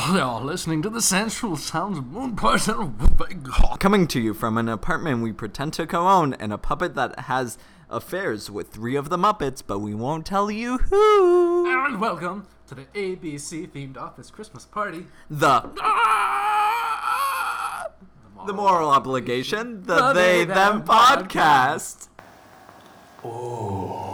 Oh, You're listening to the sensual sounds of Moon Poison and Whooping Coming to you from an apartment we pretend to co-own and a puppet that has affairs with three of the Muppets, but we won't tell you who. And welcome to the ABC themed office Christmas party. The ah! the moral obligation, the, they them podcast. The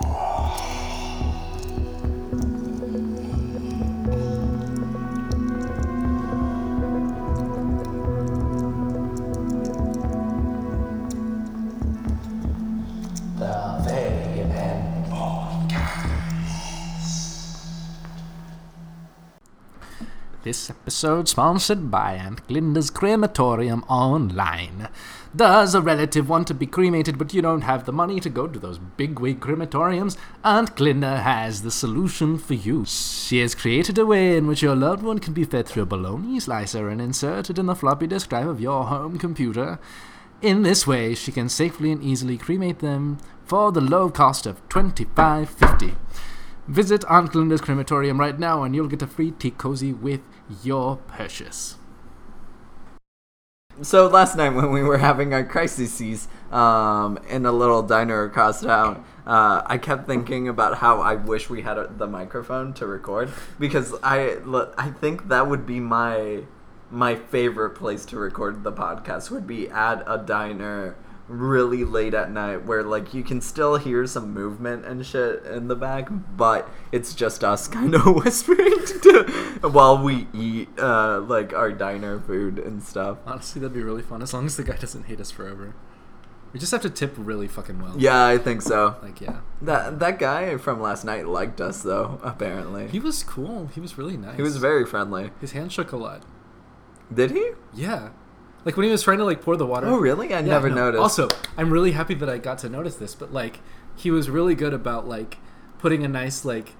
This episode sponsored by Aunt Glinda's Crematorium Online. Does a relative want to be cremated but you don't have the money to go to those bigwig crematoriums? Aunt Glinda has the solution for you. She has created a way in which your loved one can be fed through a bologna slicer and inserted in the floppy disk drive of your home computer. In this way, she can safely and easily cremate them for the low cost of twenty-five fifty. Visit Aunt Glinda's crematorium right now and you'll get a free tea cozy with your purchase. So last night when we were having our crises um, in a little diner across town, uh, I kept thinking about how I wish we had a, the microphone to record because I I think that would be my my favorite place to record the podcast would be at a diner really late at night where like you can still hear some movement and shit in the back but it's just us kind of whispering to, while we eat uh, like our diner food and stuff Honestly, that'd be really fun as long as the guy doesn't hate us forever. We just have to tip really fucking well. Yeah, I think so. Like, yeah. That that guy from last night liked us though. Apparently, He was cool. He was really nice. he was very friendly. His hand shook a lot. Did he? Yeah. Like when he was trying to like pour the water. Oh, really? I Yeah, never no. noticed. Also, I'm really happy that I got to notice this, but like he was really good about like putting a nice like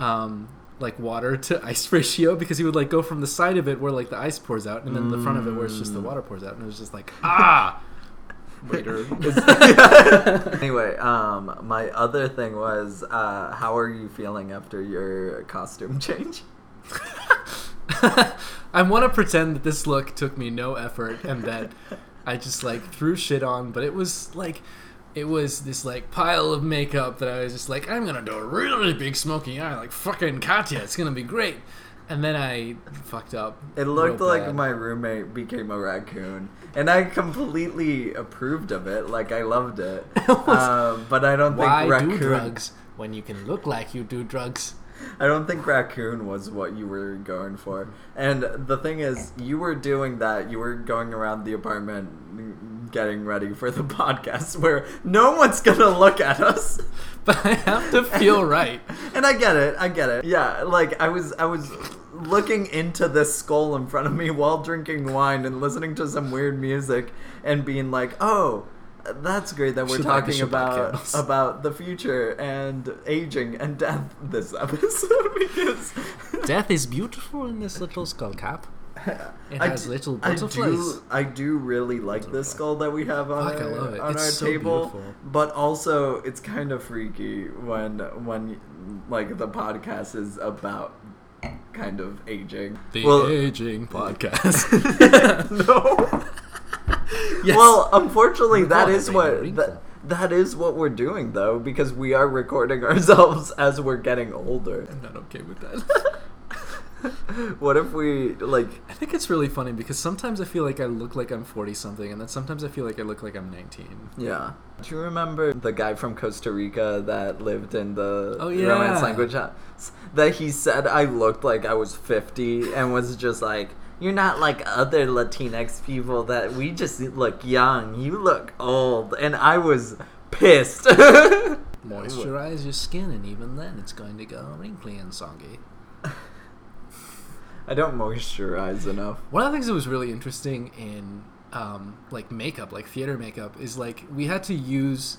um like water to ice ratio because he would like go from the side of it where like the ice pours out and then the front of it where it's just the water pours out and it was just like ah waiter anyway, um, my other thing was, uh, how are you feeling after your costume change? I want to pretend that this look took me no effort and that I just like threw shit on, but it was like it was this like pile of makeup that I was just like I'm gonna do a really big smoky eye like fucking Katya. It's gonna be great. And then I fucked up. It looked like my roommate became a raccoon, and I completely approved of it. Like I loved it, um, but I don't think raccoon. do drugs when you can look like you do drugs? I don't think raccoon was what you were going for. And the thing is, you were doing that. You were going around the apartment mm, getting ready for the podcast where no one's gonna look at us. But I have to feel right. And I get it. I get it. Yeah, like I was I was looking into this skull in front of me while drinking wine and listening to some weird music and being like, "Oh, that's great that we're Should talking about about the future and aging and death this episode because Death is beautiful in this little skull cap. It has little I butterflies. do, I do really like this skull that we have on Fuck, I our, on our so table, beautiful. but also it's kind of freaky when when like the podcast is about kind of aging. The well, aging podcast. no. Yes. Well, unfortunately, that is what that, that is what we're doing though, because we are recording ourselves as we're getting older. I'm not okay with that. What if we like? I think it's really funny because sometimes I feel like I look like I'm 40 something, and then sometimes I feel like I look like I'm 19. Yeah. Do you remember the guy from Costa Rica that lived in the Oh, yeah. Romance language house? That he said I looked like I was 50 and was just like, You're not like other Latinx people that we just look young. You look old. And I was pissed. Moisturize your skin, and even then it's going to go wrinkly and soggy. I don't moisturize enough. One of the things that was really interesting in um, like makeup, like theater makeup, is like we had to use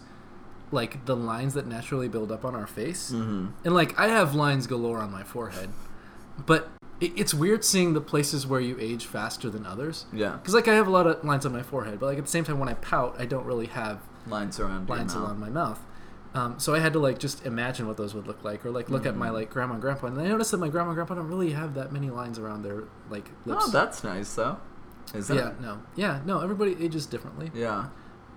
like the lines that naturally build up on our face, Mm-hmm. and like I have lines galore on my forehead, but it, it's weird seeing the places where you age faster than others. Yeah. Because like I have a lot of lines on my forehead, but like at the same time when I pout, I don't really have Lines around lines along my mouth. Um, so I had to like just imagine what those would look like, or like look at Mm-hmm. my like grandma and grandpa, and I noticed that my grandma and grandpa don't really have that many lines around their like lips. Oh, that's nice though. Is that? yeah, no, yeah, no. Everybody ages differently, Yeah.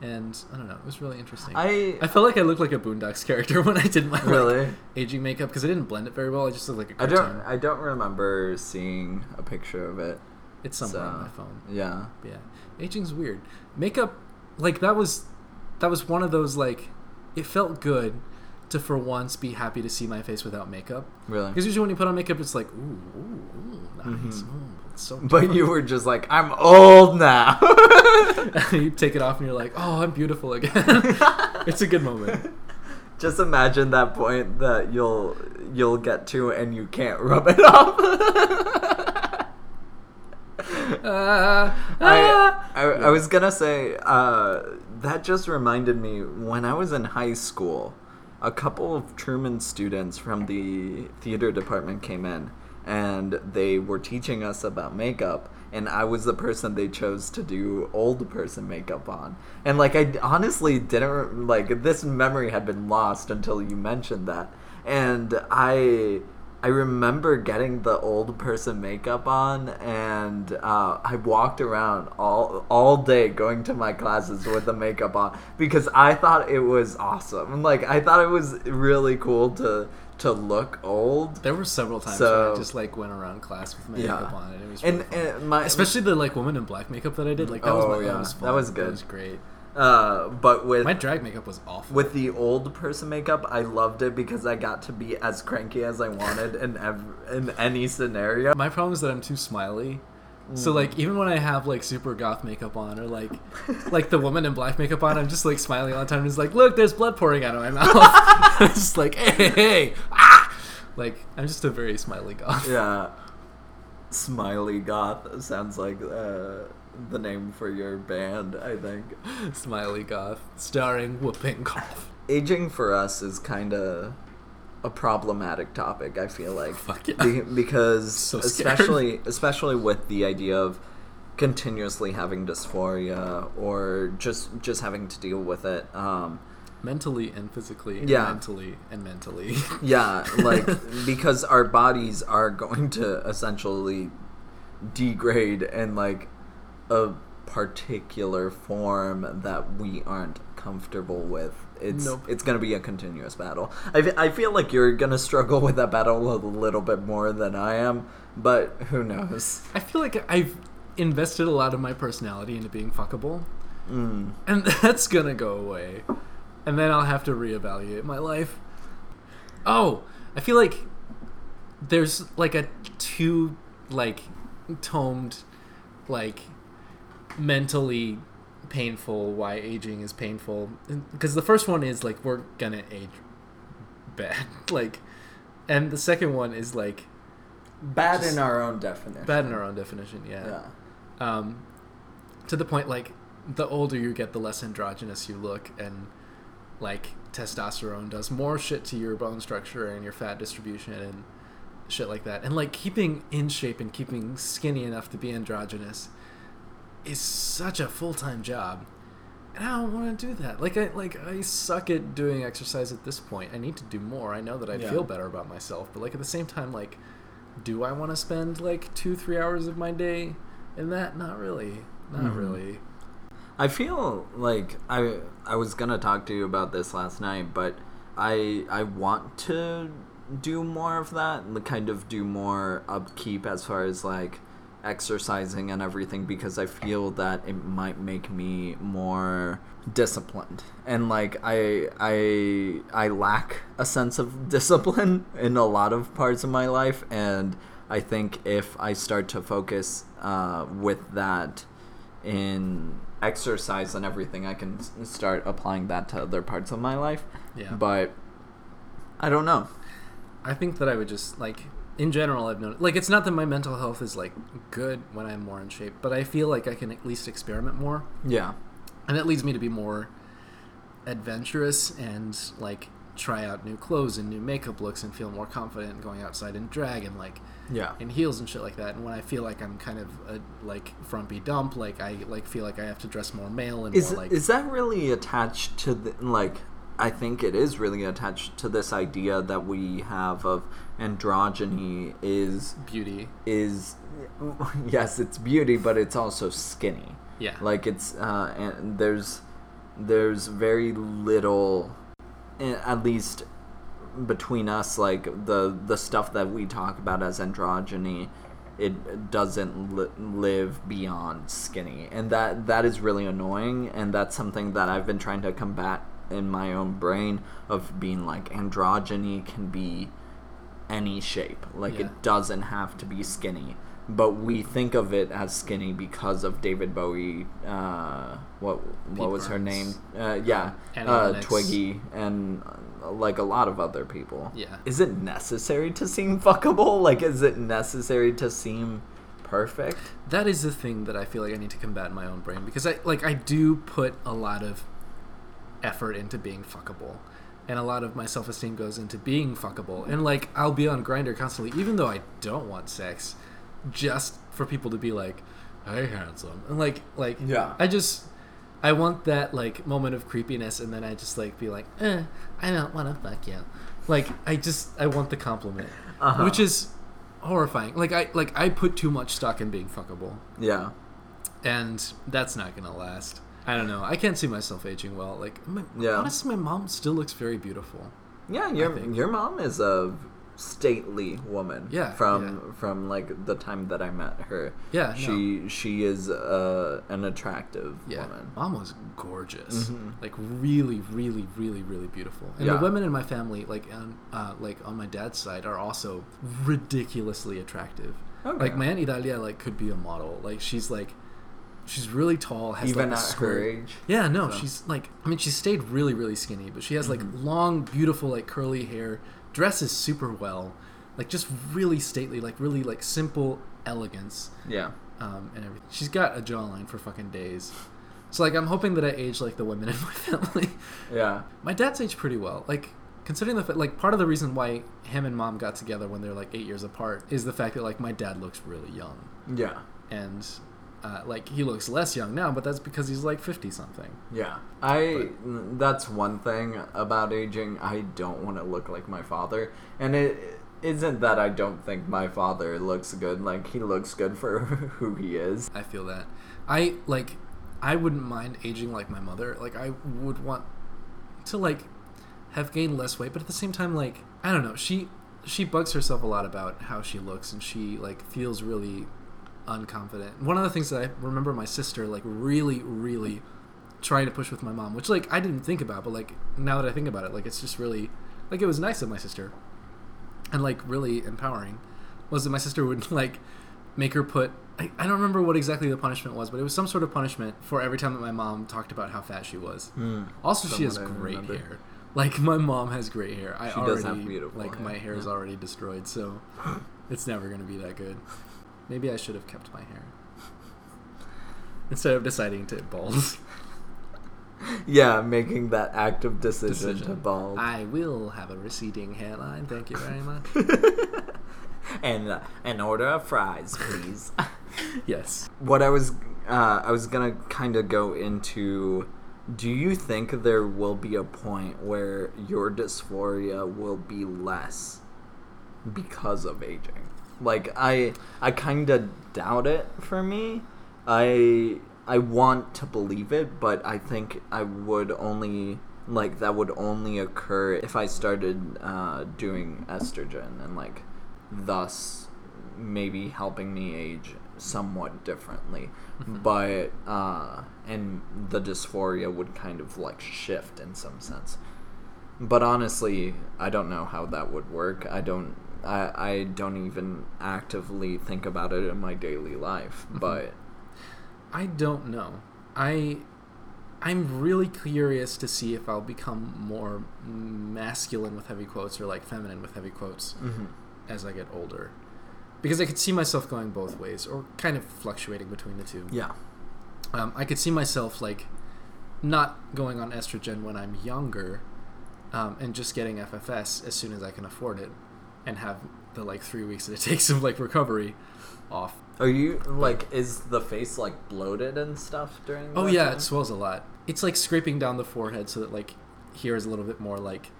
And I don't know. It was really interesting. I I felt like I looked like a Boondocks character when I did my like, aging makeup because I didn't blend it very well. I just looked like a I cartoon. I don't. I don't remember seeing a picture of it. it's somewhere on my phone. Yeah. Yeah, aging's weird. Makeup, like that was, that was one of those like, it felt good to for once be happy to see my face without makeup. Really. Because usually when you put on makeup, it's like ooh, ooh, ooh nice, Mhm. ooh, so. But you were just like, I'm old now. you take it off and you're like, oh, I'm beautiful again. it's a good moment. just imagine that point that you'll you'll get to and you can't rub it off. Uh, I, ah. I, I was gonna say uh, that just reminded me when I was in high school, a couple of Truman students from the theater department came in and they were teaching us about makeup and I was the person they chose to do old person makeup on. And like I honestly didn't like this memory had been lost until you mentioned that. And I I remember getting the old person makeup on, and uh, I walked around all all day going to my classes with the makeup on because I thought it was awesome. Like I thought it was really cool to to look old. There were several times So- I just like went around class with Yeah. makeup on, and it was And, really fun. and my especially the like woman in black makeup that I did. Like that was Oh, my, yeah. that was fun. That was good. That was great. uh, but with My drag makeup was awful. with the old person makeup, I loved it because I got to be as cranky as I wanted in ev- in any scenario. My problem is that I'm too smiley. So Mm. like even when I have like super goth makeup on or like like the woman in black makeup on, I'm just like smiling all the time. And It's like, look, there's blood pouring out of my mouth. I'm just like, hey, hey, hey, ah! Like I'm just a very smiley goth. Yeah. Smiley Goth sounds like uh, the name for your band, I think. smiley goth, starring whooping cough. Aging for us is kind of a problematic topic, I feel like. Fuck yeah. Be- because So especially especially with the idea of continuously having dysphoria or just just having to deal with it um Mentally and physically. and Yeah. mentally and mentally. Yeah, like because our bodies are going to essentially degrade in like a particular form that we aren't comfortable with. It's Nope. it's going to be a continuous battle. I, I feel like you're going to struggle with that battle a little bit more than I am, but who knows? I feel like I've invested a lot of my personality into being fuckable. Mm. and that's gonna go away and then i'll have to reevaluate my life oh i feel like there's like a two like tomed like mentally painful why aging is painful because the first one is like we're gonna age bad like and the second one is like Bad Just- in our own definition. bad in our own definition Yeah. um, to the point like the older you get the less androgynous you look and like testosterone does more shit to your bone structure and your fat distribution and shit like that and like keeping in shape and keeping skinny enough to be androgynous is such a full-time job and I don't want to do that. Like I like I suck at doing exercise at this point. I need to do more. I know that I'd Yeah. feel better about myself, but like at the same time, like, do I want to spend like two, three hours of my day in that? Not really. Not Mhm. really. I feel like I I was gonna talk to you about this last night, but I I want to do more of that and kind of do more upkeep as far as like exercising and everything because I feel that it might make me more disciplined and like I I I lack a sense of discipline in a lot of parts of my life and I think if I start to focus uh, with that in exercise and everything, I can start applying that to other parts of my life. Yeah. But I don't know. I think that I would just like in general I've noticed like it's not that my mental health is like good when I'm more in shape, but I feel like I can at least experiment more. Yeah. and that leads me to be more adventurous and like try out new clothes and new makeup looks and feel more confident going outside in drag and like Yeah. in heels and shit like that and when i feel like i'm kind of a like frumpy dump like i like feel like i have to dress more male and Is more like is that really attached to the like I think it is really attached to this idea that we have of androgyny is Beauty. is yes, it's beauty, but it's also skinny. Yeah. Like it's uh, and there's there's very little, eh, at least between us, like the the stuff that we talk about as androgyny, it doesn't li- live beyond skinny, and that that is really annoying, and that's something that I've been trying to combat in my own brain of being like androgyny can be any shape, like Yeah. it doesn't have to be skinny but we think of it as skinny because of David Bowie. Uh, what what Pete was her name? Uh, yeah, uh, Twiggy, and uh, like a lot of other people. Yeah. Is it necessary to seem fuckable? Like, is it necessary to seem perfect? that is the thing that I feel like I need to combat in my own brain because I like I do put a lot of effort into being fuckable. And a lot of my self esteem goes into being fuckable. And like I'll be on Grindr constantly, even though I don't want sex, just for people to be like, Hey handsome and like like Yeah. I just I want that like moment of creepiness and then I just like be like, eh, I don't wanna fuck you. Like I just I want the compliment. Uh-huh. Which is horrifying. Like I like I put too much stock in being fuckable Yeah. and that's not gonna last. I don't know. I can't see myself aging well. Like, my, Yeah. honestly, my mom still looks very beautiful. Yeah, your your mom is a stately woman. Yeah, From yeah. from like the time that I met her. Yeah, no. She she is uh, an attractive Yeah, woman. mom was gorgeous. Mhm. Like really, really, really, really beautiful. And Yeah. the women in my family, like on uh, like on my dad's side, are also ridiculously attractive. Okay. Like my aunt Idalia, like could be a model. Like she's like, she's really tall. Has Even like, at her age. Yeah, no, So- she's like, I mean, she stayed really, really skinny, but she has like Mm-hmm. long, beautiful, like curly hair, dresses super well, like just really stately, like really like simple elegance, Yeah. um, and everything. She's got a jawline for fucking days. So like, I'm hoping that I age like the women in my family. Yeah. my dad's aged pretty well, like. Considering the fact, like, part of the reason why him and mom got together when they're like eight years apart is the fact that like my dad looks really young, Yeah. and uh, like he looks less young now, but that's because he's like fifty something. Yeah. I that's one thing about aging. I don't want to look like my father. And it isn't that I don't think my father looks good. Like he looks good for who he is. I feel that. I like I wouldn't mind aging like my mother. Like I would want to like have gained less weight, but at the same time like I don't know, she she bugs herself a lot about how she looks and she like feels really unconfident. One of the things that I remember my sister like really really trying to push with my mom, which like I didn't think about, but like now that I think about it, like it's just really like it was nice of my sister and like really empowering was that my sister would like make her put I, I don't remember what exactly the punishment was but it was some sort of punishment for every time that my mom talked about how fat she was hmm. also she has I great remember. hair like my mom has great hair i She already does have beautiful like hair, my hair is yeah. already destroyed so it's never going to be that good maybe i should have kept my hair instead of deciding to bald Yeah, making that active decision, to Decision. bald. i will have a receding hairline thank you very much and uh, an order of fries, please. yes what I was uh, I was gonna kind of go into. Do you think there will be a point where your dysphoria will be less because of aging? Like I I kind of doubt it for me. I I want to believe it, but I think I would only like that would only occur if I started uh, doing estrogen and like thus maybe helping me age somewhat differently. But uh and the dysphoria would kind of like shift in some sense. But honestly i don't know how that would work. I don't i i don't even actively think about it in my daily life but I don't know. I I'm really curious to see if I'll become more masculine with heavy quotes or like feminine with heavy quotes mhm. as I get older. Because I could see myself going both ways or kind of fluctuating between the two. yeah Um, I could see myself like not going on estrogen when I'm younger um, and just getting FFS as soon as I can afford it and have the like three weeks that it takes of like recovery off are you like is the face like bloated and stuff during Oh yeah, time? it swells a lot. It's like scraping down the forehead so that like here is a little bit more like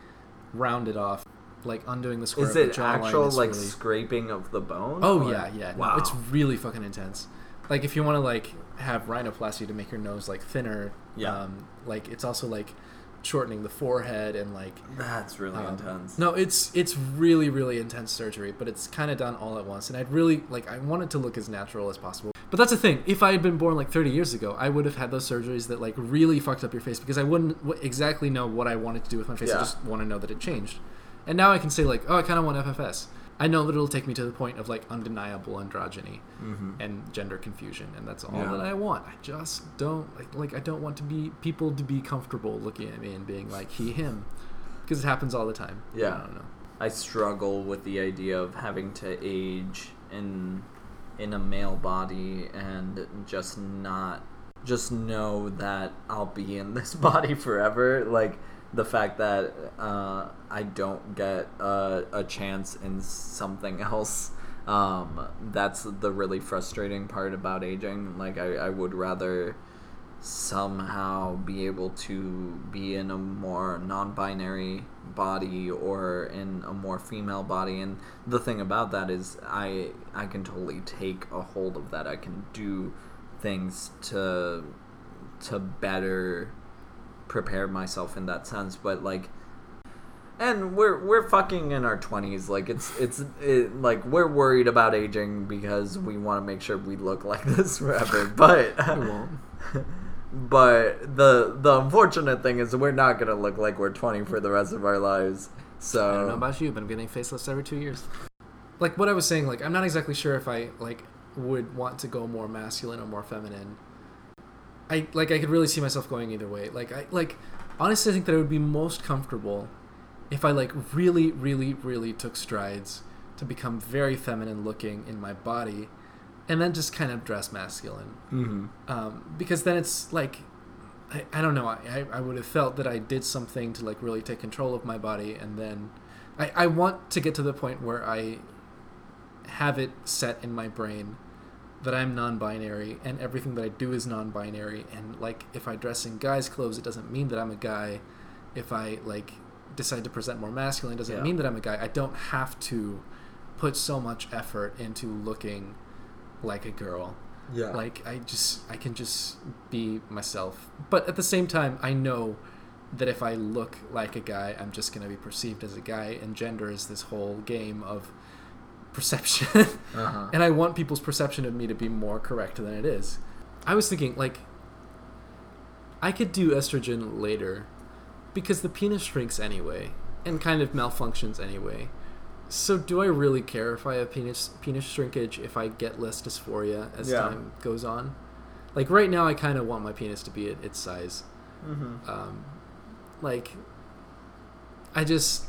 rounded off, like undoing the square. Is of it actual like really- scraping of the bone? Oh or- yeah, yeah. Wow. No, it's really fucking intense. Like if you want to like have rhinoplasty to make your nose like thinner, Yeah. um, like it's also like shortening the forehead and like That's really um, intense. No, it's it's really really intense surgery, but it's kind of done all at once, and I'd really like I want it to look as natural as possible. But that's the thing. If I had been born like 30 years ago, I would have had those surgeries that like really fucked up your face because I wouldn't w- exactly know what I wanted to do with my face. I just want to know that it changed. And now I can say like, oh, I kind of want FFS. I know that it'll take me to the point of like undeniable androgyny Mhm. and gender confusion, and that's all Yeah. that I want. I just don't like, like I don't want to be people to be comfortable looking at me and being like he him, because it happens all the time. Yeah. I don't know. I struggle with the idea of having to age in in a male body and just not just know that I'll be in this body forever. Like the fact that uh, I don't get a, a chance in something else. Um, that's the really frustrating part about aging. Like I, I would rather somehow be able to be in a more non-binary body or in a more female body and the thing about that is i i can totally take a hold of that i can do things to to better prepare myself in that sense but like and we're we're fucking in our 20s like it's it's it, like we're worried about aging because we want to make sure we look like this forever but but the the unfortunate thing is we're not gonna look like we're 20 for the rest of our lives so I don't know about you, but I'm getting facelifts every two years. Like what I was saying, like I'm not exactly sure if I like would want to go more masculine or more feminine. I like I could really see myself going either way. Like I like honestly I think that I would be most comfortable if I like really, really, really took strides to become very feminine looking in my body and then just kind of dress masculine. Mhm. um, because then it's like I, I don't know I, I- I would have felt that I did something to like really take control of my body and then I, I want to get to the point where I have it set in my brain that I'm non-binary and everything that I do is non-binary. And like if I dress in guys clothes it doesn't mean that I'm a guy. If I like decide to present more masculine it doesn't Yeah. mean that I'm a guy. I don't have to put so much effort into looking like a girl. Yeah. Like i just i can just be myself. But at the same time i know that if i look like a guy i'm just going to be perceived as a guy. And gender is this whole game of perception uh-huh. and i want people's perception of me to be more correct than it is i was thinking like i could do estrogen later because the penis shrinks anyway and kind of malfunctions anyway so do I really care if I have penis penis shrinkage if I get less dysphoria as Yeah. time goes on? Like right now, I kind of want my penis to be at its size. Mhm. Um, like, I just,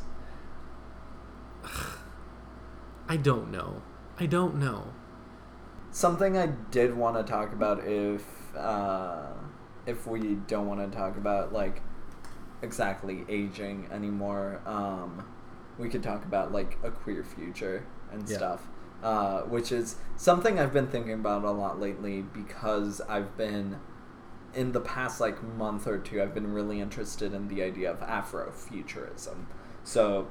I don't know. I don't know. something i did want to talk about if uh if we don't want to talk about like exactly aging anymore um we could talk about like a queer future and Yeah. stuff uh, which is something I've been thinking about a lot lately because I've been in the past like month or two I've been really interested in the idea of Afrofuturism. So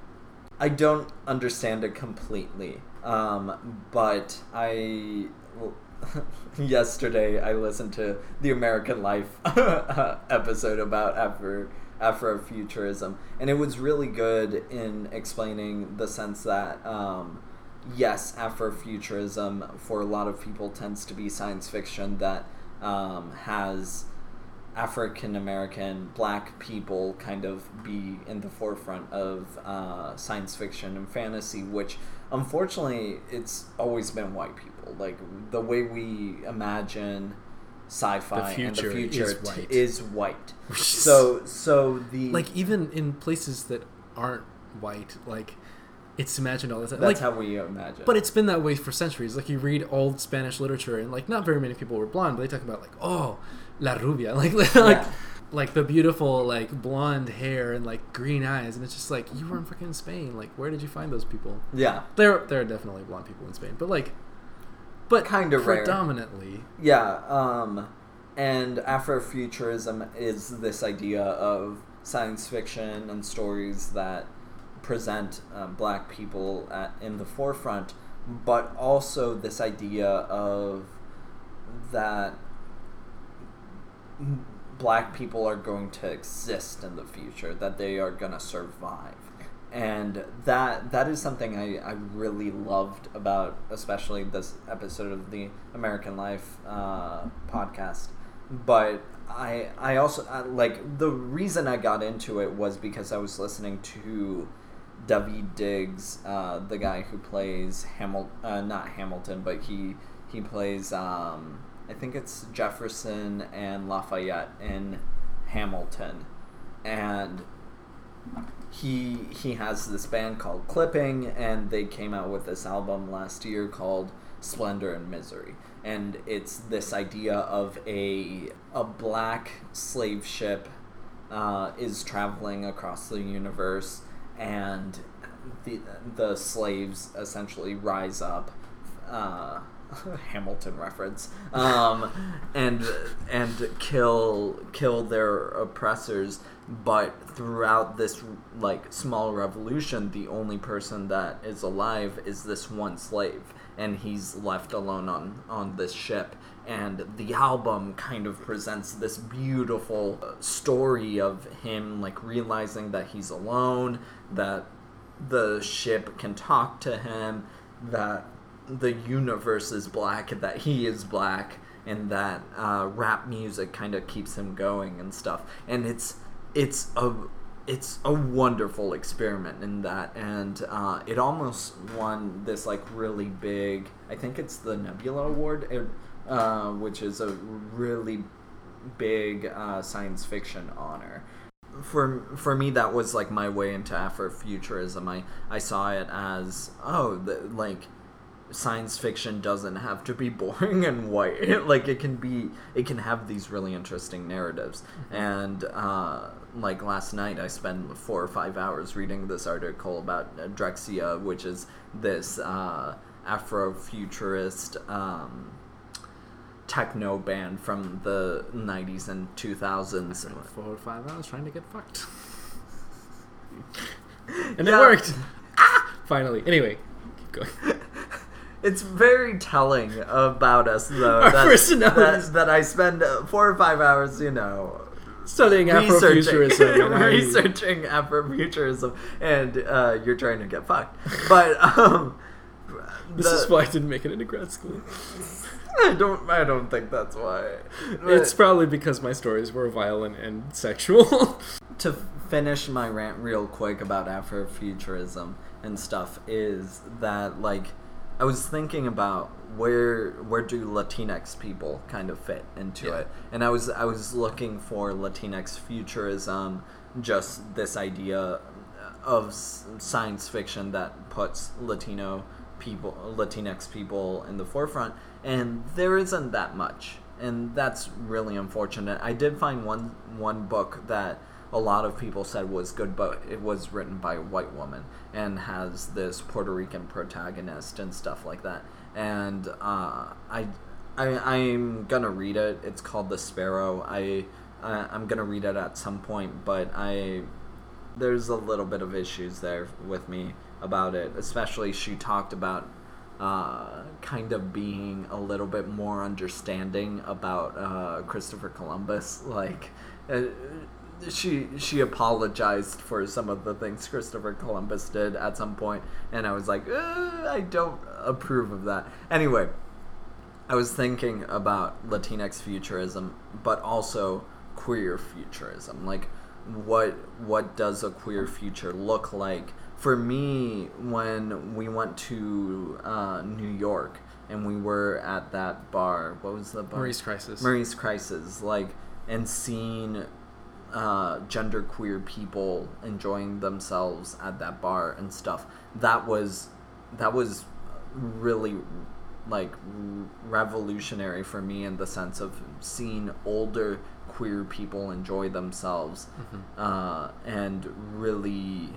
I don't understand it completely, um, but I well, yesterday I listened to the American Life episode about Afro Afrofuturism, and it was really good in explaining the sense that um, yes, Afrofuturism for a lot of people tends to be science fiction that um, has African American black people kind of be in the forefront of uh, science fiction and fantasy, which unfortunately it's always been white people. Like the way we imagine sci-fi The and the future is t- white. is white. So so the Like even in places that aren't white, like it's imagined all the time. that's like, how we imagine. But it's been that way for centuries. Like you read old Spanish literature, and like not very many people were blonde, but they talk about like oh, la rubia, like like Yeah. like the beautiful like blonde hair and like green eyes, and it's just like you were in freaking Spain. Like where did you find those people? yeah. There there are definitely blonde people in Spain, but like, but Kinda rare. predominantly. Yeah, um, and Afrofuturism is this idea of science fiction and stories that present uh, black people at, in the forefront, but also this idea of that black people are going to exist in the future, that they are going to survive. And that that is something I, I really loved about especially this episode of the American Life uh, podcast. But I I also uh, like the reason I got into it was because I was listening to Daveed Diggs, uh, the guy who plays Hamilton, uh, not Hamilton, but he he plays um, I think it's Jefferson and Lafayette in Hamilton, and he he has this band called Clipping, and they came out with this album last year called Splendor and Misery, and it's this idea of a a black slave ship uh, is traveling across the universe, and the the slaves essentially rise up. Uh, Hamilton reference, um, and and kill kill their oppressors. But throughout this like small revolution, the only person that is alive is this one slave, and he's left alone on on this ship. And the album kind of presents this beautiful story of him like realizing that he's alone, that the ship can talk to him, that the universe is black, that he is black, and that uh, rap music kind of keeps him going and stuff. And it's it's a it's a wonderful experiment in that, and uh, it almost won this like really big. I think it's the Nebula Award, uh, which is a really big uh, science fiction honor for for me that was like my way into afrofuturism i i saw it as oh the, like science fiction doesn't have to be boring and white like it can be it can have these really interesting narratives and uh, like last night i spent four or five hours reading this article about Drexciya, which is this uh, afrofuturist um, techno band from the 90s and 2000s Spent four or five hours trying to get fucked. and Yeah. it worked. Ah! Finally. Anyway, keep going. It's very telling about us, though. Our that, personalities. That, that I spend four or five hours, you know, Studying Afrofuturism. researching Afrofuturism, and uh, you're trying to get fucked. But um, This the- is why I didn't make it into grad school. I don't. I don't think that's why. It's probably because my stories were violent and sexual. to finish my rant real quick about Afrofuturism and stuff is that like I was thinking about where where do Latinx people kind of fit into Yeah. it, and I was I was looking for Latinx futurism, just this idea of science fiction that puts Latino people, Latinx people in the forefront, and there isn't that much, and that's really unfortunate. I did find one one book that a lot of people said was good, but it was written by a white woman and has this Puerto Rican protagonist and stuff like that. And uh, I, I, I'm gonna read it. It's called The Sparrow. I, I, I'm gonna read it at some point, but I, there's a little bit of issues there with me about it. Especially she talked about uh, kind of being a little bit more understanding about uh, Christopher Columbus. Like, uh, she she apologized for some of the things Christopher Columbus did at some point, and I was like, uh, I don't approve of that. Anyway, I was thinking about Latinx futurism, but also queer futurism. Like, what what does a queer future look like? For me, when we went to uh, New York and we were at that bar, what was the bar? Marie's Crisis. Marie's Crisis, like, and seeing uh, genderqueer people enjoying themselves at that bar and stuff. That was that was really like revolutionary for me in the sense of seeing older queer people enjoy themselves uh, and really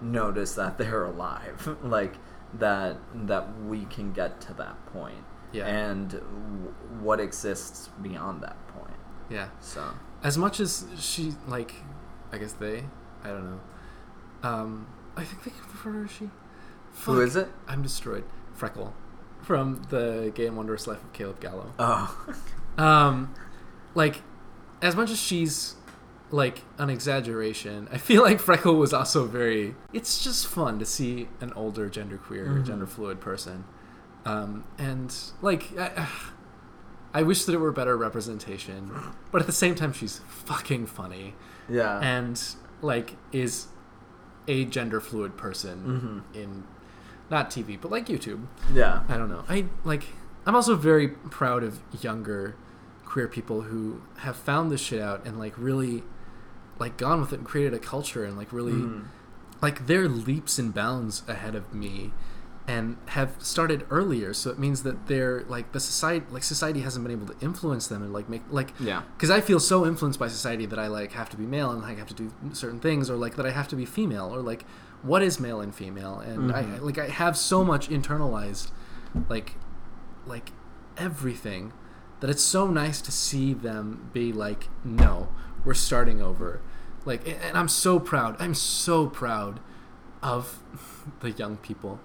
notice that they're alive like that that we can get to that point Yeah. and w- what exists beyond that point Yeah. so As much as she like I guess they. I don't know. Um, I think they prefer her she. Who is it? I'm destroyed. Freckle, from the Gay and Wondrous Life of Caleb Gallo. Oh, Um, like, as much as she's like an exaggeration, I feel like Freckle was also very. It's just fun to see an older genderqueer Mhm. gender fluid person, um, and like. I, I wish that it were better representation, but at the same time, she's fucking funny yeah. and like is a gender fluid person hmm in not TV, but like YouTube. Yeah. I don't know. I like. I'm also very proud of younger queer people who have found this shit out and like really like gone with it and created a culture and like really Mhm. like they're leaps and bounds ahead of me and have started earlier so it means that they're like the society like society hasn't been able to influence them and like make like Yeah. because I feel so influenced by society that I like have to be male and I have to do certain things, or like that I have to be female, or like what is male and female, and I Mhm. like I have so much internalized, like, like everything, that it's so nice to see them be like, no, we're starting over, like, and I'm so proud. I'm so proud of the young people.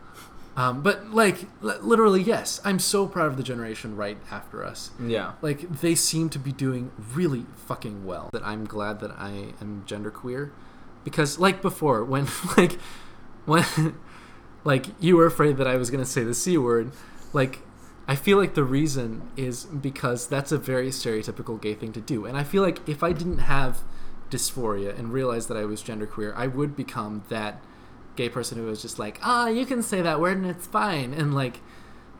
Um, but like li- literally, yes, I'm so proud of the generation right after us. Yeah. like they seem to be doing really fucking well. That i'm glad that i am genderqueer because like before when like when like you were afraid that i was going to say the c word like i feel like the reason is because that's a very stereotypical gay thing to do. And i feel like if i didn't have dysphoria and realized that i was genderqueer i would become that gay person who was just like ah you can say that word and it's fine and like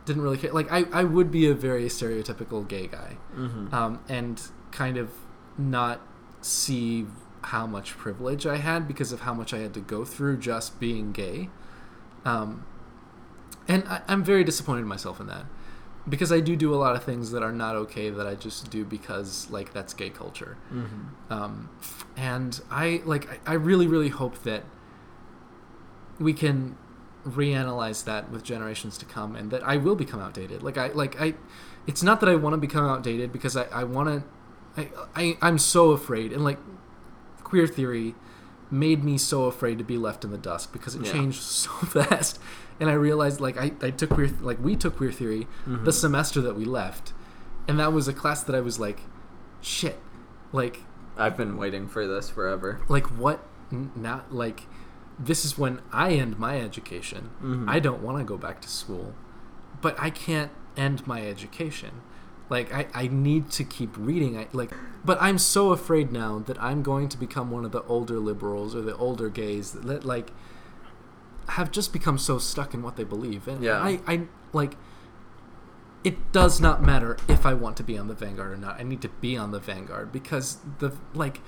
didn't really care like i, I would be a very stereotypical gay guy hmm um, and kind of not see how much privilege I had because of how much I had to go through just being gay. Um, and I, I'm very disappointed in myself in that because I do do a lot of things that are not okay that I just do because like that's gay culture. hmm Um, and I like I, I really really hope that we can reanalyze that with generations to come and that I will become outdated. Like I like I it's not that I want to become outdated because I, I want to I, I I'm so afraid and like queer theory made me so afraid to be left in the dust because it Yeah. changed so fast and I realized like I, I took queer like we took queer theory Mhm. the semester that we left and that was a class that I was like shit like I've been waiting for this forever. like what not like this is when i end my education Mhm. i don't want to go back to school but i can't end my education like I, I need to keep reading i like but i'm so afraid now that i'm going to become one of the older liberals or the older gays that, that like have just become so stuck in what they believe and Yeah. i i like it does not matter if I want to be on the vanguard or not. I need to be on the vanguard because the like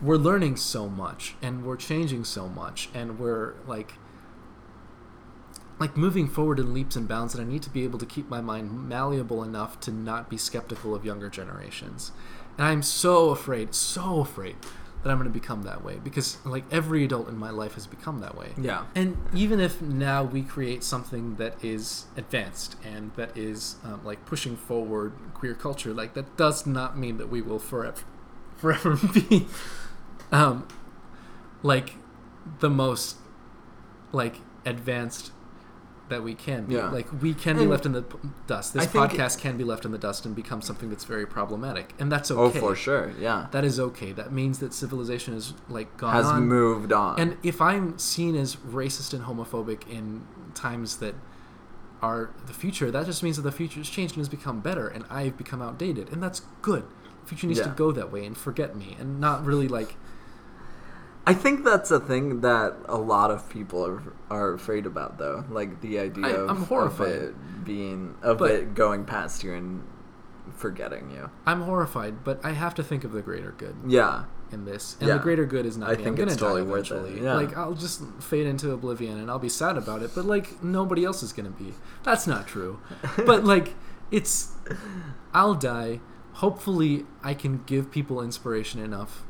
we're learning so much and we're changing so much and we're like like moving forward in leaps and bounds and I need to be able to keep my mind malleable enough to not be skeptical of younger generations. And I'm so afraid, so afraid that I'm going to become that way because like every adult in my life has become that way. Yeah. And even if now we create something that is advanced and that is um, like pushing forward queer culture, like that does not mean that we will forever, forever be, um, like the most like advanced that we can be. Yeah. Like we can be left in the p- dust. This podcast can be left in the dust and become something that's very problematic, and that's okay. Oh, okay. for sure. Yeah. That is okay. That means that civilization is like gone Has on. moved on. And if I'm seen as racist and homophobic in times that are the future, that just means that the future has changed and has become better, and I've become outdated, and that's good. The future needs to go that way and forget me, and not really like I think that's a thing that a lot of people are, are afraid about, though. Like the idea I- of, I'm of it being of But- it going past you and forgetting you. I'm horrified, but I have to think of the greater good Yeah. in this, and Yeah. the greater good is not. I me. think I'm it's totally worth it, yeah. Like I'll just fade into oblivion, and I'll be sad about it. But like nobody else is gonna be. That's not true. but like it's, I'll die. Hopefully, I can give people inspiration enough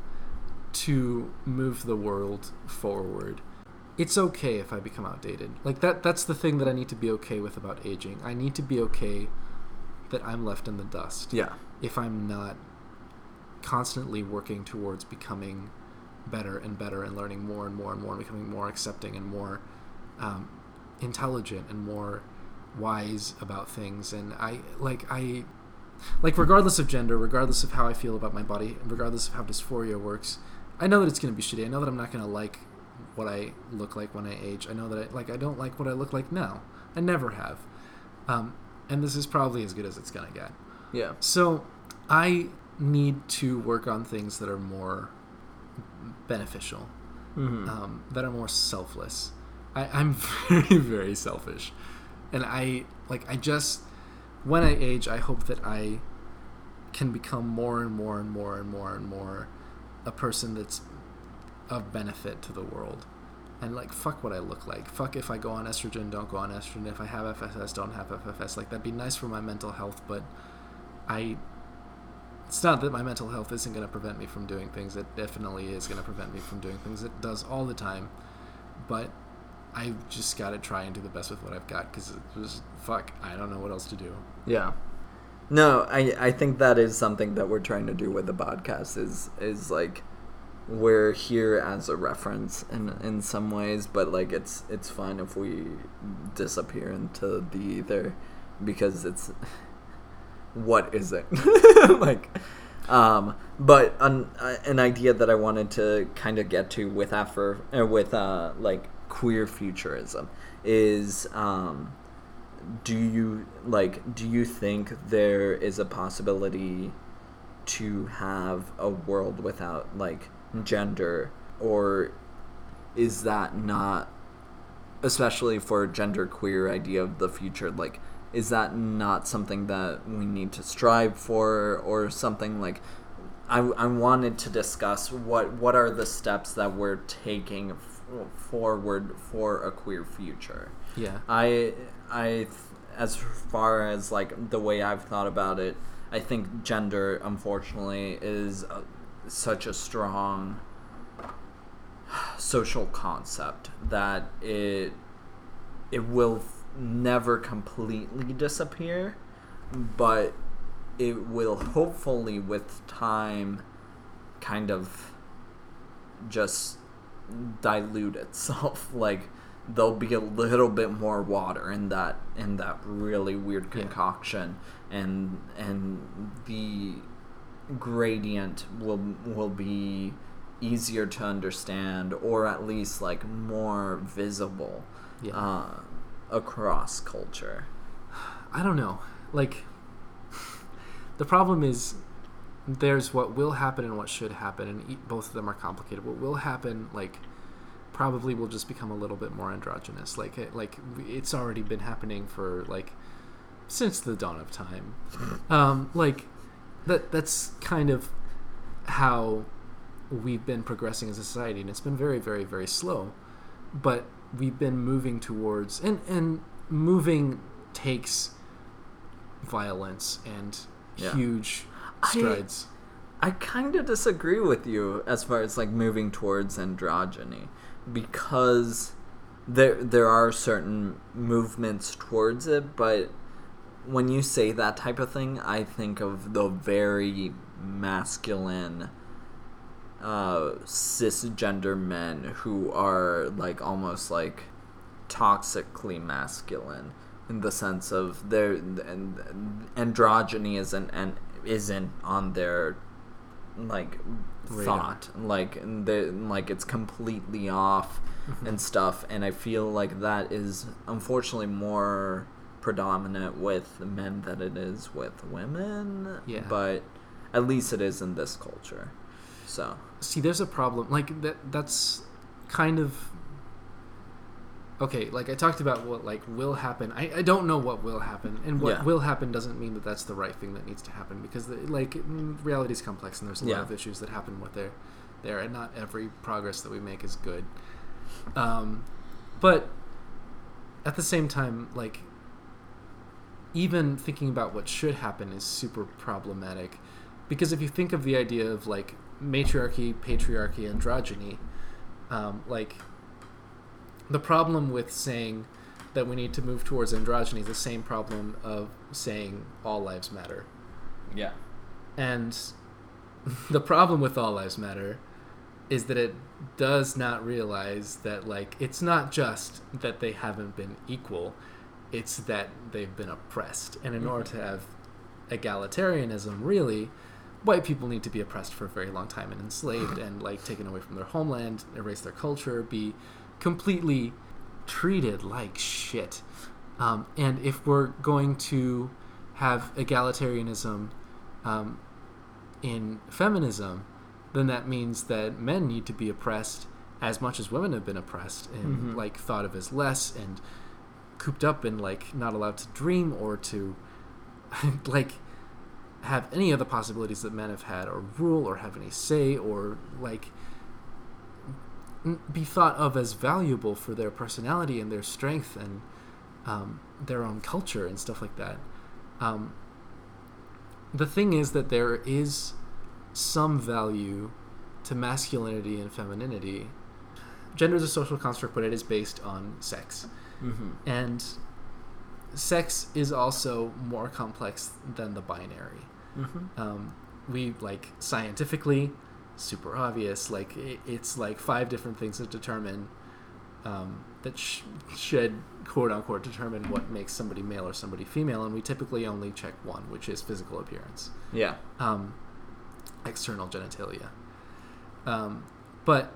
to move the world forward. It's okay if I become outdated. Like that. That's the thing that I need to be okay with about aging. I need to be okay that I'm left in the dust Yeah. if I'm not constantly working towards becoming better and better and learning more and more and more and becoming more accepting and more um, intelligent and more wise about things and i like i like regardless of gender regardless of how i feel about my body and regardless of how dysphoria works i know that it's going to be shitty i know that i'm not going to like what i look like when i age i know that i like i don't like what i look like now i never have um, and this is probably as good as it's going to get Yeah. so I need to work on things that are more beneficial, Mm-hmm. um, that are more selfless. I, I'm very, very selfish, and I like I just when I age, I hope that I can become more and more and more and more and more a person that's of benefit to the world. And like fuck what I look like. Fuck if I go on estrogen, don't go on estrogen. If I have FFS, don't have FFS. Like that'd be nice for my mental health, but I it's not that my mental health isn't going to prevent me from doing things. It definitely is going to prevent me from doing things. It does all the time. But I've just got to try and do the best with what I've got because it was fuck. I don't know what else to do. Yeah. No, I I think that is something that we're trying to do with the podcast is is like we're here as a reference in in some ways, but like it's it's fine if we disappear into the ether because it's what is it? Like um but an an idea that i wanted to kind of get to with after uh, with uh like queer futurism is um do you like do you think there is a possibility to have a world without like gender or is that not especially for gender queer idea of the future like is that not something that we need to strive for or something like I, I wanted to discuss what what are the steps that we're taking f- forward for a queer future Yeah. I I as far as like the way I've thought about it, I think gender unfortunately is uh such a strong social concept that it it will never completely disappear, but it will hopefully with time kind of just dilute itself. Like there'll be a little bit more water in that in that really weird Yeah. concoction and and the gradient will will be easier to understand or at least like more visible Yeah. uh, across culture I don't know. Like, the problem is there's what will happen and what should happen, and both of them are complicated. What will happen, like, probably will just become a little bit more androgynous. Like, it, like it's already been happening for like since the dawn of time. Um, like, that that's kind of how we've been progressing as a society, and it's been very, very, very slow. But we've been moving towards, and and moving takes violence and Yeah. huge I- strides. I kind of disagree with you as far as like moving towards androgyny because there there are certain movements towards it, but when you say that type of thing, I think of the very masculine uh, cisgender men who are like almost like toxically masculine in the sense of their and androgyny isn't and isn't on their like. Thought like the like it's completely off Mm-hmm. and stuff and i feel like that is unfortunately more predominant with men than it is with women Yeah. but at least it is in this culture so See, there's a problem. Like that. That's kind of okay. Like I talked about what like will happen. I, I don't know what will happen, and what Yeah. will happen doesn't mean that that's the right thing that needs to happen because the, like mm, reality is complex and there's a Yeah. lot of issues that happen with there, there, and not every progress that we make is good. Um, but at the same time, like even thinking about what should happen is super problematic because if you think of the idea of like matriarchy, patriarchy, androgyny, um, like the problem with saying that we need to move towards androgyny is the same problem of saying all lives matter. yeah. And the problem with all lives matter is that it does not realize that like it's not just that they haven't been equal it's that they've been oppressed. And in mm-hmm. order to have egalitarianism really white people need to be oppressed for a very long time and enslaved and like taken away from their homeland erase their culture be completely treated like shit um, and if we're going to have egalitarianism um, in feminism then that means that men need to be oppressed as much as women have been oppressed and Mhm. like thought of as less and cooped up and like not allowed to dream or to like have any of the possibilities that men have had or rule or have any say or like be thought of as valuable for their personality and their strength and um, their own culture and stuff like that um, the thing is that there is some value to masculinity and femininity gender is a social construct but it is based on sex Mm-hmm. and sex is also more complex than the binary Mm-hmm. um, we like scientifically super obvious like it, it's like five different things that determine um, that sh- should quote unquote determine what makes somebody male or somebody female and we typically only check one which is physical appearance Yeah. um, external genitalia. Um, but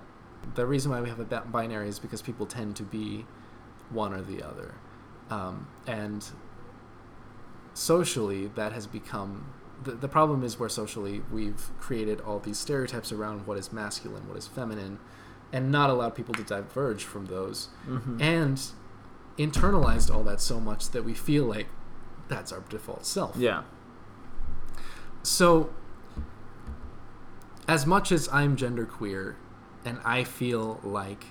the reason why we have a binary is because people tend to be one or the other. Um, and socially, that has become the, the problem is where socially we've created all these stereotypes around what is masculine, what is feminine, and not allowed people to diverge from those Mm-hmm. and internalized all that so much that we feel like that's our default self. yeah. So, as much as I'm genderqueer and I feel like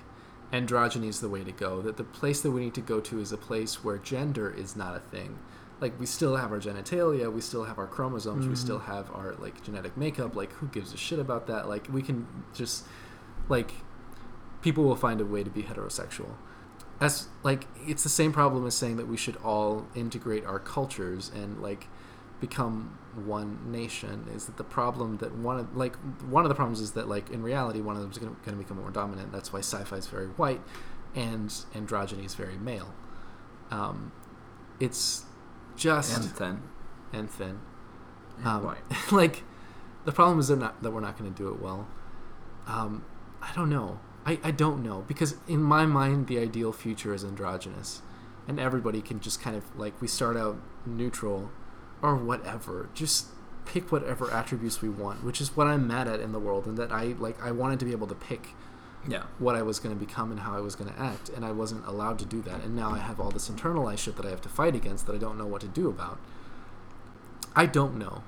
androgyny is the way to go, that the place that we need to go to is a place where gender is not a thing. Like, we still have our genitalia, we still have our chromosomes, we Mhm. still have our, like, genetic makeup. Like, who gives a shit about that? Like, we can just, like, people will find a way to be heterosexual. As, like, it's the same problem as saying that we should all integrate our cultures and, like, become one nation is that the problem that one of like one of the problems is that like in reality one of them is going to become more dominant that's why sci-fi is very white and androgyny is very male um, it's just And thin. and thin. And um, white. like the problem is not that we're not going to do it well. Um, i don't know. I, I don't know. Because in my mind the ideal future is androgynous. And everybody can just kind of like we start out neutral or whatever. Just pick whatever attributes we want which is what i'm mad at in the world and that i like i wanted to be able to pick Yeah. what I was going to become and how I was going to act, and I wasn't allowed to do that. And now I have all this internalized shit that I have to fight against that I don't know what to do about. I don't know.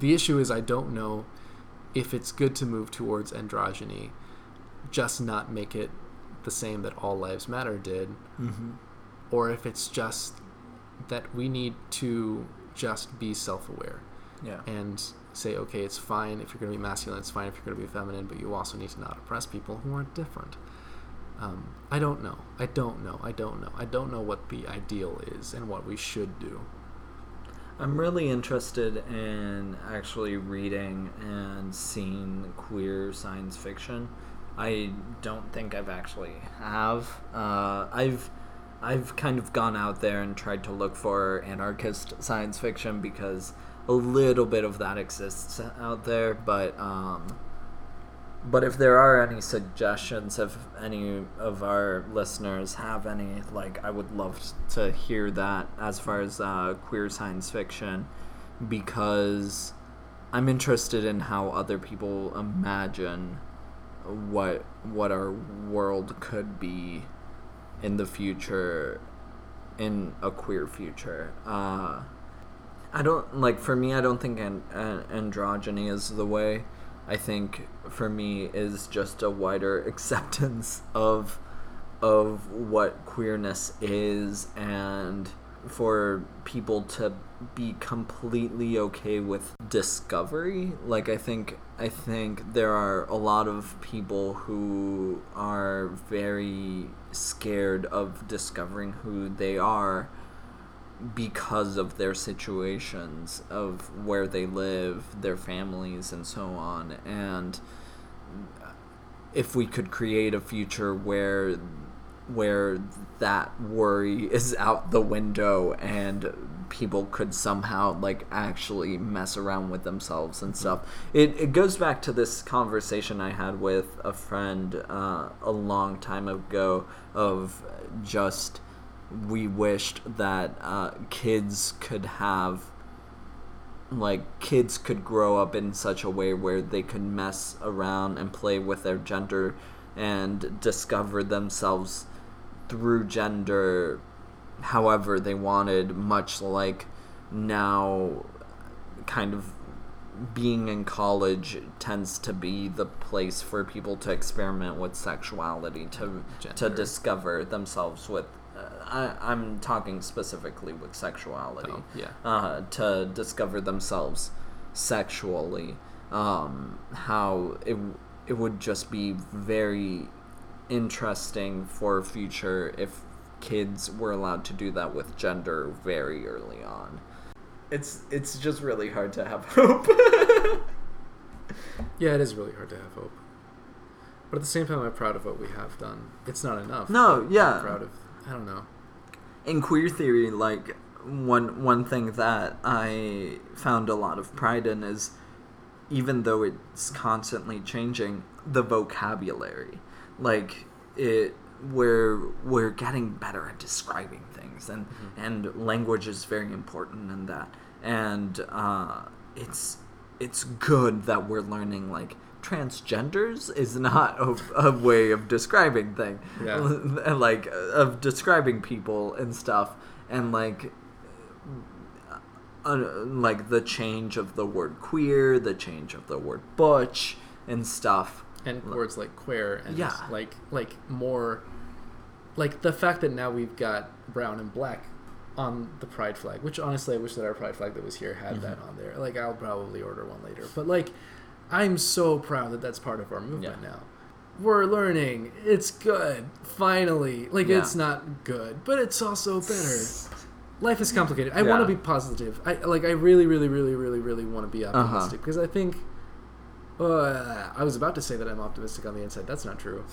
The issue is I don't know if it's good to move towards androgyny, just not make it the same that All Lives Matter did, Mm-hmm. or if it's just that we need to just be self aware Yeah. and say, okay, it's fine if you're going to be masculine, it's fine if you're going to be feminine, but you also need to not oppress people who aren't different. Um, I don't know. I don't know. I don't know. I don't know what the ideal is and what we should do. I'm really interested in actually reading and seeing queer science fiction. I don't think I've actually have. Uh, I've I've kind of gone out there and tried to look for anarchist science fiction because a little bit of that exists out there, but um, but if there are any suggestions, if any of our listeners have any, like, I would love to hear that as far as uh, queer science fiction, because I'm interested in how other people imagine what what our world could be in the future, in a queer future. Uh, I don't like for me. I don't think an, an, androgyny is the way. I think for me is just a wider acceptance of of what queerness is and for people to be completely okay with discovery like i think i think there are a lot of people who are very scared of discovering who they are because of their situations of where they live, their families, and so on. And if we could create a future where where that worry is out the window and people could somehow like actually mess around with themselves and stuff. It, it goes back to this conversation I had with a friend uh, a long time ago of just we wished that uh, kids could have like kids could grow up in such a way where they could mess around and play with their gender and discover themselves through gender however they wanted much like now kind of being in college tends to be the place for people to experiment with sexuality to to discover themselves with I, I'm talking specifically with sexuality Oh, yeah. uh, to discover themselves sexually. Um, how it it would just be very interesting for future if kids were allowed to do that with gender very early on. It's it's just really hard to have hope. Yeah, it is really hard to have hope. But at the same time, I'm proud of what we have done. It's not enough. No, yeah. I'm proud of. I don't know. In queer theory, like one one thing that I found a lot of pride in is even though it's constantly changing, the vocabulary. Like it we're we're getting better at describing things and and language is very important in that. And uh it's it's good that we're learning like transgenders is not a, a way of describing thing Yeah. like of describing people and stuff and like uh, like the change of the word queer the change of the word butch and stuff And words like queer and Yeah. like like more like the fact that now we've got brown and black on the pride flag, which honestly I wish that our pride flag that was here had that Mm-hmm. on there. Like I'll probably order one later. But like I'm so proud that that's part of our movement Yeah. now. We're learning. It's good. Finally. Like Yeah. it's not good, but it's also better. Life is complicated. I Yeah. want to be positive. I like. I really, really, really, really, really want to be Uh-huh. optimistic because I think. Uh, I was about to say that I'm optimistic on the inside. That's not true,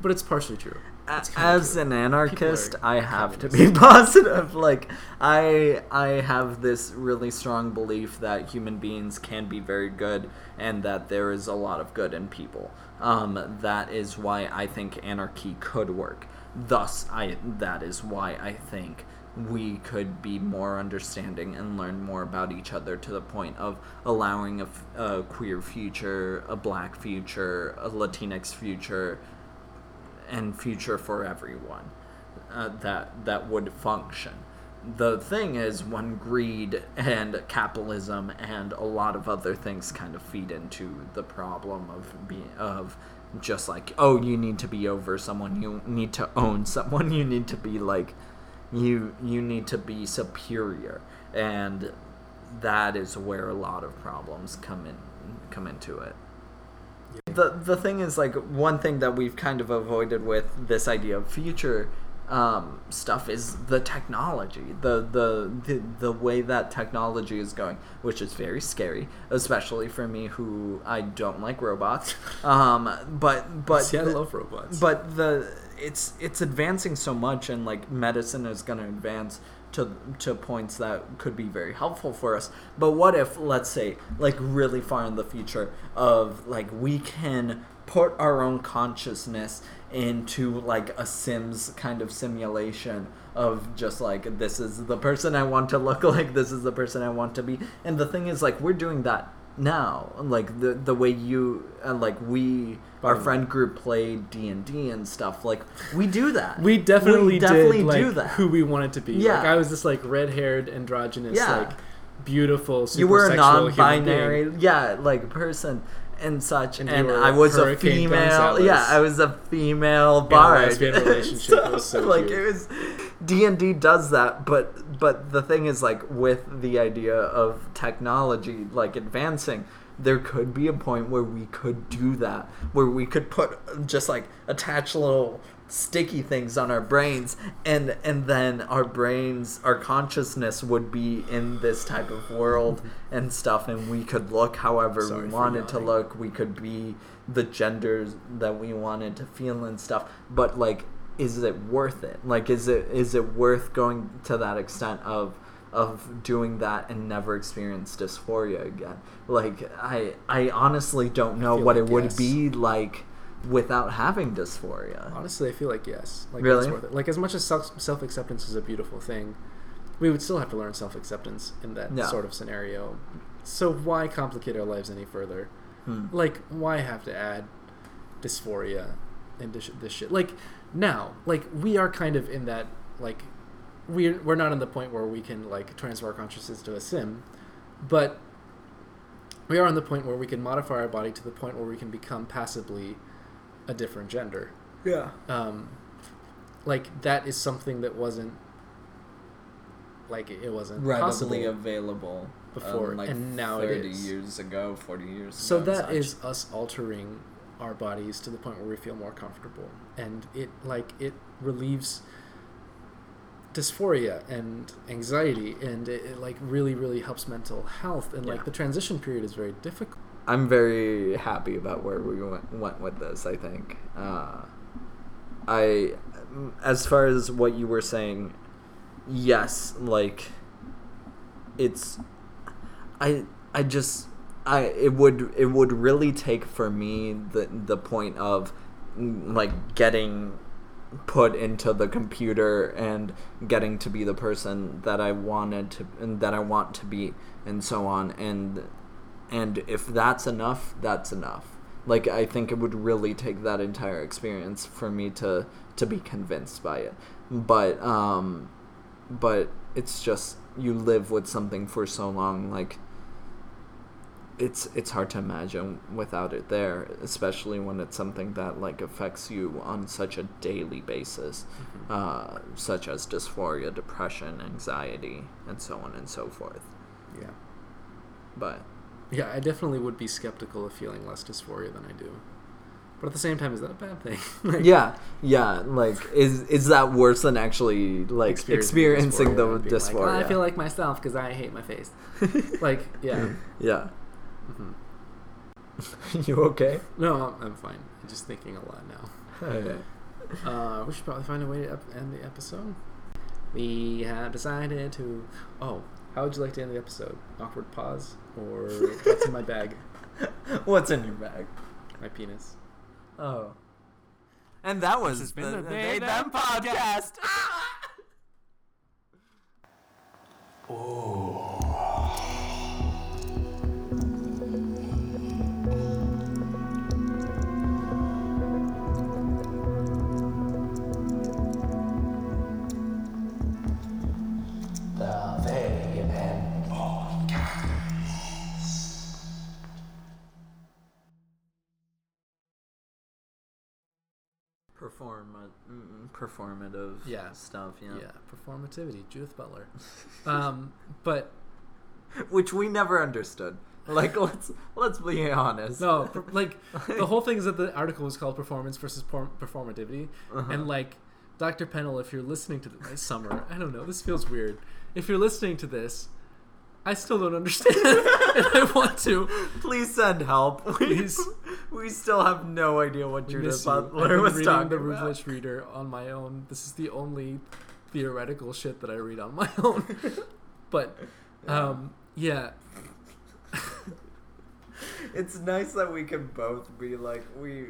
but it's partially true. It's as true. an anarchist i have to be positive like i i have this really strong belief that human beings can be very good and that there is a lot of good in people um that is why i think anarchy could work thus i that is why i think we could be more understanding and learn more about each other to the point of allowing a, a queer future, a black future, a Latinx future, and future for everyone uh, that that would function. The thing is, when greed and capitalism and a lot of other things kind of feed into the problem of being of just like oh you need to be over someone you need to own someone you need to be like you you need to be superior and that is where a lot of problems come in come into it the the thing is like one thing that we've kind of avoided with this idea of future um, stuff is the technology, the, the the the way that technology is going, which is very scary, especially for me who I don't like robots. Um, but but See, I love robots. but the it's it's advancing so much and like medicine is going to advance to to points that could be very helpful for us. But what if let's say like really far in the future of like we can put our own consciousness into like a sims kind of simulation of just like this is the person i want to look like this is the person i want to be. And the thing is like we're doing that now like the the way you uh, like we our friend group played d&d and stuff like we do that we definitely, We definitely did, like, do that who we wanted to be. Yeah. Like I was this like red-haired, androgynous, Yeah. like beautiful, super you were a non-binary yeah like person and such And and, i was a female Gonzalez. yeah i was a female bard lesbian relationship. It was so like cute. it was d&d does that but but the thing is like with the idea of technology like advancing there could be a point where we could do that, where we could put just like attach little sticky things on our brains and and then our brains our consciousness would be in this type of world mm-hmm. and stuff and we could look however Sorry we wanted to look. We could be the genders that we wanted to feel and stuff but like is it worth it? Like is it is it worth going to that extent of of doing that and never experience dysphoria again like i i honestly don't know what like it would yes. be like without having dysphoria Honestly, I feel like yes. Like Really? it's worth it. Like as much as self self acceptance is a beautiful thing, we would still have to learn self acceptance in that Yeah. sort of scenario. So why complicate our lives any further? Hmm. Like why have to add dysphoria and this, this shit? Like now, like we are kind of in that like we're we're not in the point where we can like transfer our consciousness to a sim, but we are on the point where we can modify our body to the point where we can become passively a different gender. Yeah. Um, like that is something that wasn't like it wasn't readily available before, um, like and now 30 is. years ago 40 years So ago that us altering our bodies to the point where we feel more comfortable, and it like it relieves dysphoria and anxiety, and it, it like really really helps mental health, and Yeah. like the transition period is very difficult. I'm very happy about where we went, went with this. I think. Uh, I, as far as what you were saying, yes, like, it's, I, I just, I it would it would really take for me the the point of mm, like getting put into the computer and getting to be the person that I wanted to and that I want to be and so on. And and if that's enough that's enough. Like i think it would really take that entire experience for me to to be convinced by it. But um but it's just you live with something for so long like it's it's hard to imagine without it there especially when it's something that like affects you on such a daily basis uh, such as dysphoria depression anxiety and so on and so forth Yeah, but yeah, I definitely would be skeptical of feeling less dysphoria than I do, but at the same time, is that a bad thing? Like, yeah yeah like is is that worse than actually like experiencing, the and being like, dysphoria "Oh, I feel like myself because I hate my face. like, yeah. yeah Mhm. you okay No, I'm, I'm fine. I'm just thinking a lot now. okay. Uh, we should probably find a way to end the episode. We have decided to. Oh, how would you like to end the episode? Awkward pause or what's in my bag? what's in your bag My penis. oh and that was has been the, the the They They Them Them podcast The performative Yeah. stuff yeah. Yeah, performativity. Judith Butler. Um, but which we never understood like let's let's be honest no, per- like the whole thing is that the article was called "Performance versus Por- Performativity," Uh-huh. and like Dr. Pennell, if you're listening to this, Summer, I don't know, this feels weird. If you're listening to this, I still don't understand, and I want to. Please send help. Please. We, still have no idea what We Judith you. Butler been was reading talking the about. Ruthless Reader on my own. This is the only theoretical shit that I read on my own. but, um, yeah, It's nice that we can both be like we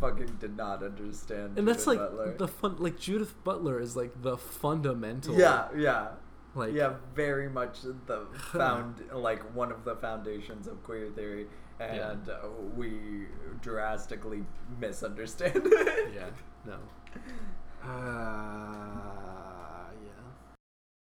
fucking did not understand. and that's like Butler. the fun. Like Judith Butler is like the fundamental. yeah, yeah, like yeah, very much the found like one of the foundations of queer theory, and yeah. we drastically misunderstand it. yeah. No. Uh,